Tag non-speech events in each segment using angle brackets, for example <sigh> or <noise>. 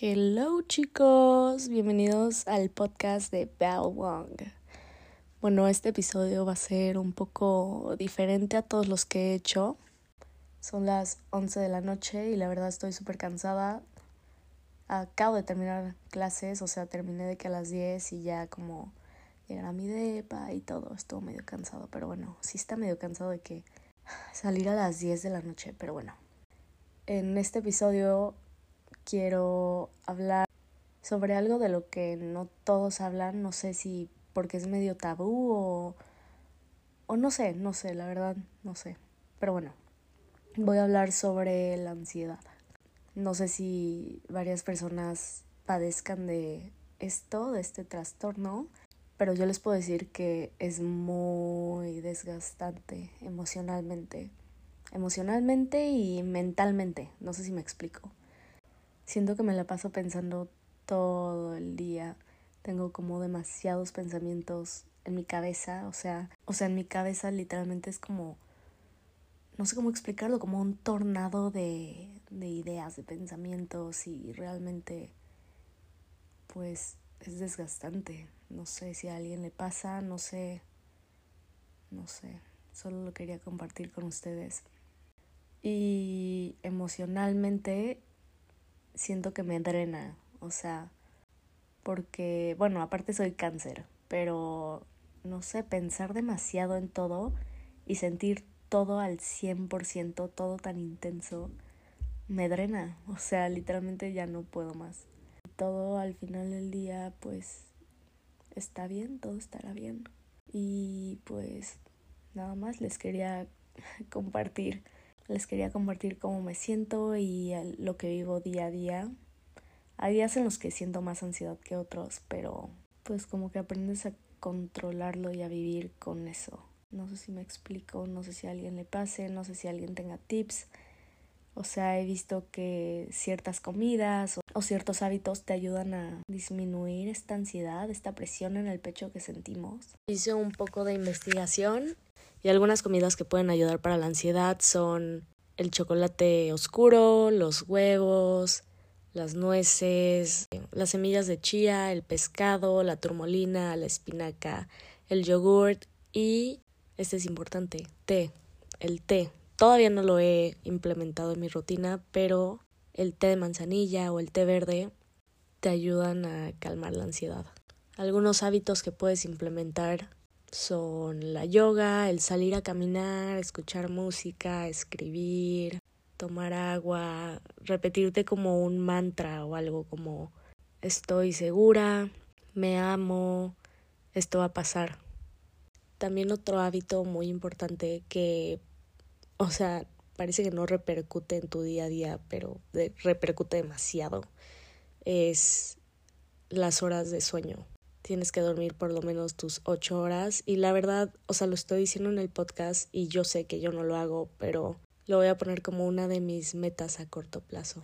Hello chicos, bienvenidos al podcast de Bao Wong. Bueno, este episodio va a ser un poco diferente a todos los que he hecho. Son las 11 de la noche y la verdad estoy súper cansada. Acabo de terminar clases, o sea, terminé de que a las 10 y ya como llegar a mi depa y todo. Estuvo medio cansado, pero bueno, sí está medio cansado de que salir a las 10 de la noche, pero bueno. En este episodio quiero hablar sobre algo de lo que no todos hablan, no sé si porque es medio tabú o, o no sé, no sé, la verdad, no sé. Pero bueno, voy a hablar sobre la ansiedad. No sé si varias personas padezcan de esto, de este trastorno, pero yo les puedo decir que es muy desgastante emocionalmente. Emocionalmente y mentalmente, no sé si me explico. Siento que me la paso pensando todo el día. Tengo como demasiados pensamientos en mi cabeza, o sea, o sea, en mi cabeza literalmente es como no sé cómo explicarlo, como un tornado de, de ideas, de pensamientos y realmente pues es desgastante. No sé si a alguien le pasa, no sé, no sé, solo lo quería compartir con ustedes. Y emocionalmente siento que me drena, o sea, porque, bueno, aparte soy cáncer, pero no sé, pensar demasiado en todo y sentir todo al 100%, todo tan intenso, me drena, o sea, literalmente ya no puedo más. Todo al final del día, pues, está bien, todo estará bien. Y pues, nada más les quería <laughs> compartir les quería compartir cómo me siento y lo que vivo día a día. Hay días en los que siento más ansiedad que otros, pero pues como que aprendes a controlarlo y a vivir con eso. No sé si me explico, no sé si a alguien le pase, no sé si alguien tenga tips. O sea, he visto que ciertas comidas o, ciertos hábitos te ayudan a disminuir esta ansiedad, esta presión en el pecho que sentimos. Hice un poco de investigación y algunas comidas que pueden ayudar para la ansiedad son el chocolate oscuro, los huevos, las nueces, las semillas de chía, el pescado, la turmolina, la espinaca, el yogurt y, este es importante, té, el té. Todavía no lo he implementado en mi rutina, pero el té de manzanilla o el té verde te ayudan a calmar la ansiedad. Algunos hábitos que puedes implementar son la yoga, el salir a caminar, escuchar música, escribir, tomar agua, repetirte como un mantra o algo como estoy segura, me amo, esto va a pasar. También otro hábito muy importante que, o sea, parece que no repercute en tu día a día, pero repercute demasiado, es las horas de sueño tienes que dormir por lo menos tus ocho horas y la verdad, o sea, lo estoy diciendo en el podcast y yo sé que yo no lo hago, pero lo voy a poner como una de mis metas a corto plazo,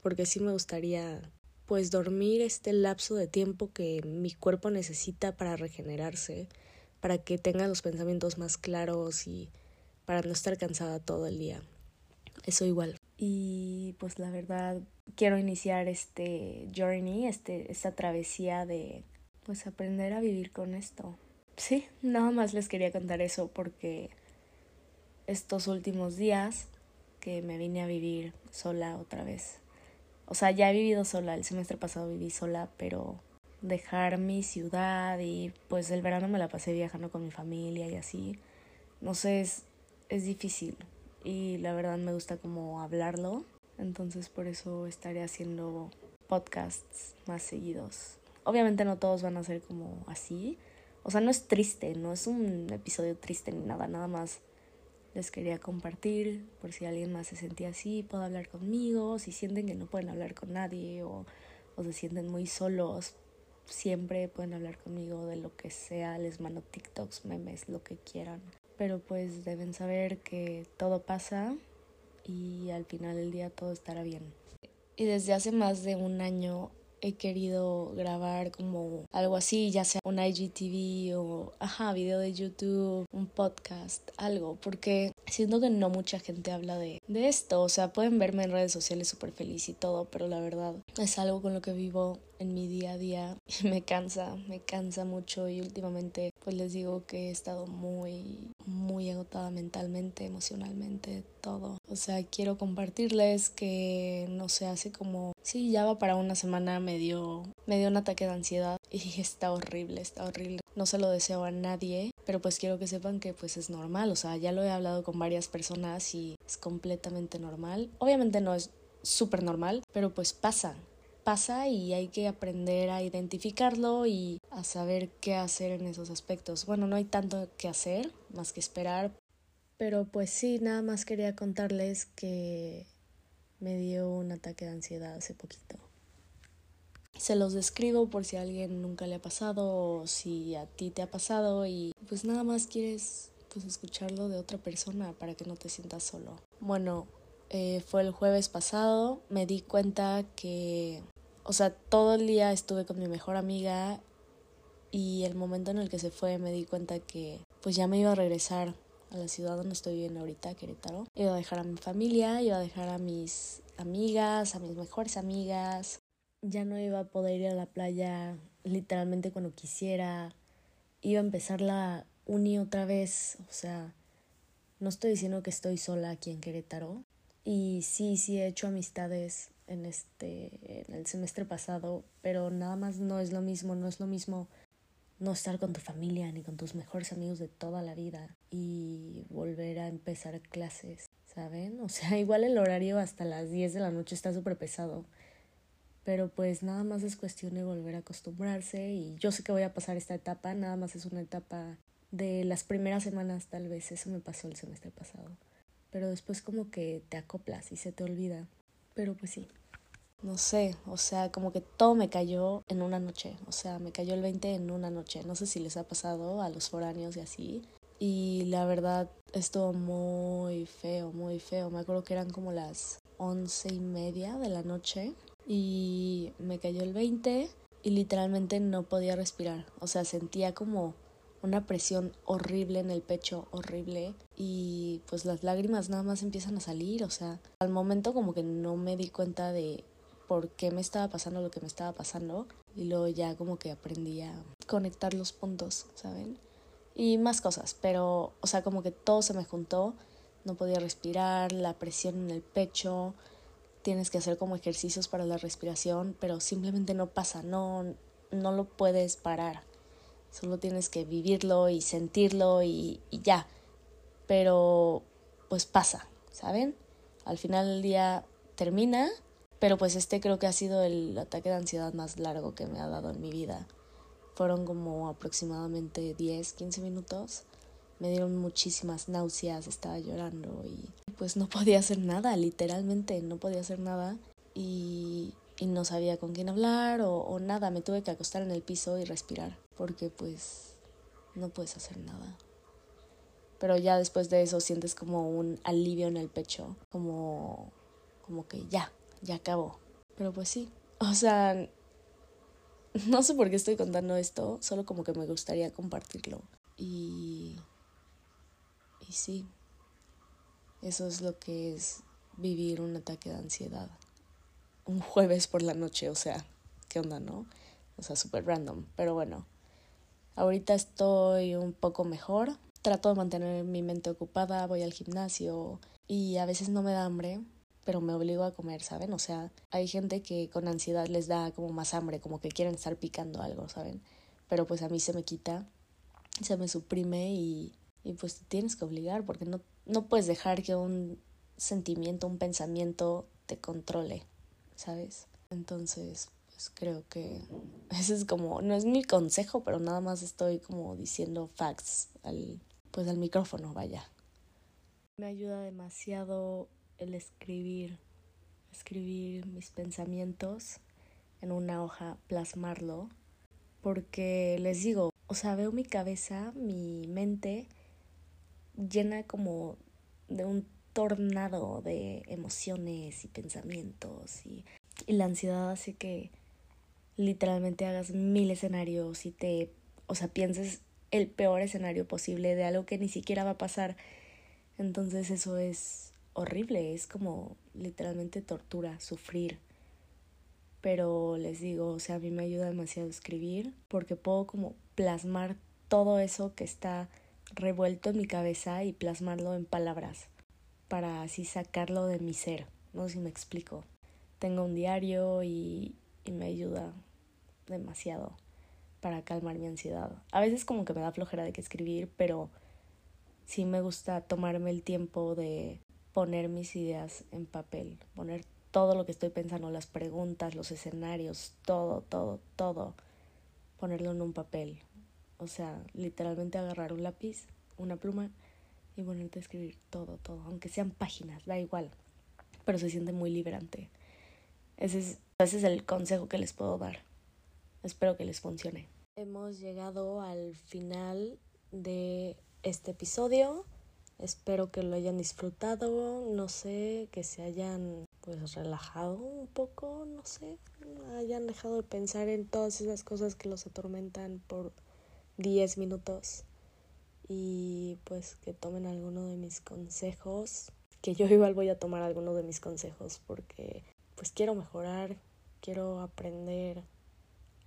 porque sí me gustaría pues dormir este lapso de tiempo que mi cuerpo necesita para regenerarse, para que tenga los pensamientos más claros y para no estar cansada todo el día. Eso igual. Y pues la verdad quiero iniciar este journey, este, esta travesía de pues aprender a vivir con esto. Sí, nada más les quería contar eso porque estos últimos días que me vine a vivir sola otra vez. O sea, ya he vivido sola, el semestre pasado viví sola, pero dejar mi ciudad y pues el verano me la pasé viajando con mi familia y así. No sé, es, es difícil y la verdad me gusta como hablarlo. Entonces por eso estaré haciendo podcasts más seguidos. Obviamente no todos van a ser como así. O sea, no es triste, no es un episodio triste ni nada, nada más les quería compartir por si alguien más se sentía así, puede hablar conmigo, si sienten que no pueden hablar con nadie o, o se sienten muy solos, siempre pueden hablar conmigo de lo que sea, les mando TikToks, memes, lo que quieran. Pero pues deben saber que todo pasa y al final del día todo estará bien. Y desde hace más de un año he querido grabar como algo así, ya sea un IGTV o, ajá, video de YouTube, un podcast, algo, porque siento que no mucha gente habla de, de esto, o sea, pueden verme en redes sociales súper feliz y todo, pero la verdad es algo con lo que vivo en mi día a día <laughs> me cansa, me cansa mucho y últimamente pues les digo que he estado muy, muy agotada mentalmente, emocionalmente, todo. O sea, quiero compartirles que no sé, hace como, sí, ya va para una semana me dio, me dio un ataque de ansiedad <laughs> y está horrible, está horrible. No se lo deseo a nadie, pero pues quiero que sepan que pues es normal, o sea, ya lo he hablado con varias personas y es completamente normal. Obviamente no es súper normal, pero pues pasa, pasa y hay que aprender a identificarlo y a saber qué hacer en esos aspectos. Bueno, no hay tanto que hacer más que esperar, pero pues sí, nada más quería contarles que me dio un ataque de ansiedad hace poquito. Se los describo por si a alguien nunca le ha pasado o si a ti te ha pasado y pues nada más quieres pues escucharlo de otra persona para que no te sientas solo. Bueno, eh, fue el jueves pasado, me di cuenta que o sea, todo el día estuve con mi mejor amiga y el momento en el que se fue me di cuenta que pues ya me iba a regresar a la ciudad donde estoy viviendo ahorita, Querétaro. Iba a dejar a mi familia, iba a dejar a mis amigas, a mis mejores amigas. Ya no iba a poder ir a la playa literalmente cuando quisiera. Iba a empezar la uni otra vez, o sea, no estoy diciendo que estoy sola aquí en Querétaro. Y sí, sí he hecho amistades en este el semestre pasado, pero nada más no es lo mismo, no es lo mismo no estar con tu familia ni con tus mejores amigos de toda la vida y volver a empezar clases, ¿saben? O sea, <laughs> igual el horario hasta las 10 de la noche está súper pesado, pero pues nada más es cuestión de volver a acostumbrarse y yo sé que voy a pasar esta etapa, nada más es una etapa de las primeras semanas tal vez, eso me pasó el semestre pasado, pero después como que te acoplas y se te olvida, pero pues sí, no sé, o sea, como que todo me cayó en una noche, o sea, me cayó el 20 en una noche, no sé si les ha pasado a los foráneos y así, y la verdad estuvo muy feo, muy feo, me acuerdo que eran como las once y media de la noche y me cayó el 20 y literalmente no podía respirar, o sea, sentía como una presión horrible en el pecho, horrible, y pues las lágrimas nada más empiezan a salir, o sea, al momento como que no me di cuenta de por qué me estaba pasando lo que me estaba pasando y luego ya como que aprendí a conectar los puntos, ¿saben? Y más cosas, pero o sea, como que todo se me juntó, no podía respirar, la presión en el pecho, tienes que hacer como ejercicios para la respiración, pero simplemente no pasa, no no lo puedes parar. Solo tienes que vivirlo y sentirlo y, y ya. Pero pues pasa, ¿saben? Al final del día termina pero pues este creo que ha sido el ataque de ansiedad más largo que me ha dado en mi vida. Fueron como aproximadamente 10, 15 minutos. Me dieron muchísimas náuseas, estaba llorando y pues no podía hacer nada, literalmente no podía hacer nada. Y, y no sabía con quién hablar o, o nada. Me tuve que acostar en el piso y respirar porque pues no puedes hacer nada. Pero ya después de eso sientes como un alivio en el pecho, como, como que ya, ya acabó. Pero pues sí, o sea, <laughs> no sé por qué estoy contando esto, solo como que me gustaría compartirlo. Y... Y sí, eso es lo que es vivir un ataque de ansiedad. Un jueves por la noche, o sea, ¿qué onda, no? O sea, súper random. Pero bueno, ahorita estoy un poco mejor. Trato de mantener mi mente ocupada, voy al gimnasio y a veces no me da hambre, pero me obligo a comer, ¿saben? O sea, hay gente que con ansiedad les da como más hambre, como que quieren estar picando algo, ¿saben? Pero pues a mí se me quita, se me suprime y, y pues te tienes que obligar porque no, no puedes dejar que un sentimiento, un pensamiento te controle, ¿sabes? Entonces, pues creo que <laughs> ese es como, no es mi consejo, pero nada más estoy como diciendo facts al, pues al micrófono, vaya. Me ayuda demasiado el escribir, escribir mis pensamientos en una hoja, plasmarlo, porque les digo, o sea, veo mi cabeza, mi mente llena como de un tornado de emociones y pensamientos y, la ansiedad hace que literalmente hagas mil escenarios y te, o sea, pienses el peor escenario posible de algo que ni siquiera va a pasar. Entonces eso es horrible, es como literalmente tortura, sufrir. Pero les digo, o sea, a mí me ayuda demasiado escribir porque puedo como plasmar todo eso que está revuelto en mi cabeza y plasmarlo en palabras para así sacarlo de mi ser. No sé si me explico. Tengo un diario y, y me ayuda demasiado para calmar mi ansiedad. A veces como que me da flojera de que escribir, pero sí me gusta tomarme el tiempo de poner mis ideas en papel, poner todo lo que estoy pensando, las preguntas, los escenarios, todo, todo, todo, ponerlo en un papel. O sea, literalmente agarrar un lápiz, una pluma y ponerte a escribir todo, todo, aunque sean páginas, da igual, pero se siente muy liberante. Ese es, ese es el consejo que les puedo dar. Espero que les funcione. Hemos llegado al final de este episodio. Espero que lo hayan disfrutado, no sé, que se hayan pues relajado un poco, no sé, hayan dejado de pensar en todas esas cosas que los atormentan por 10 minutos y pues que tomen alguno de mis consejos, que yo <laughs> igual voy a tomar alguno de mis consejos porque pues quiero mejorar, quiero aprender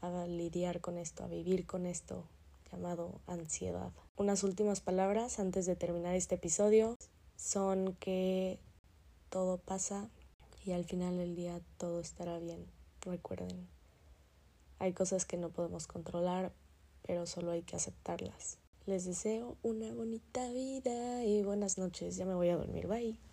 a lidiar con esto, a vivir con esto llamado ansiedad. Unas últimas palabras antes de terminar este episodio son que todo pasa y al final del día todo estará bien. Recuerden, hay cosas que no podemos controlar, pero solo hay que aceptarlas. Les deseo una bonita vida y buenas noches. Ya me voy a dormir. Bye.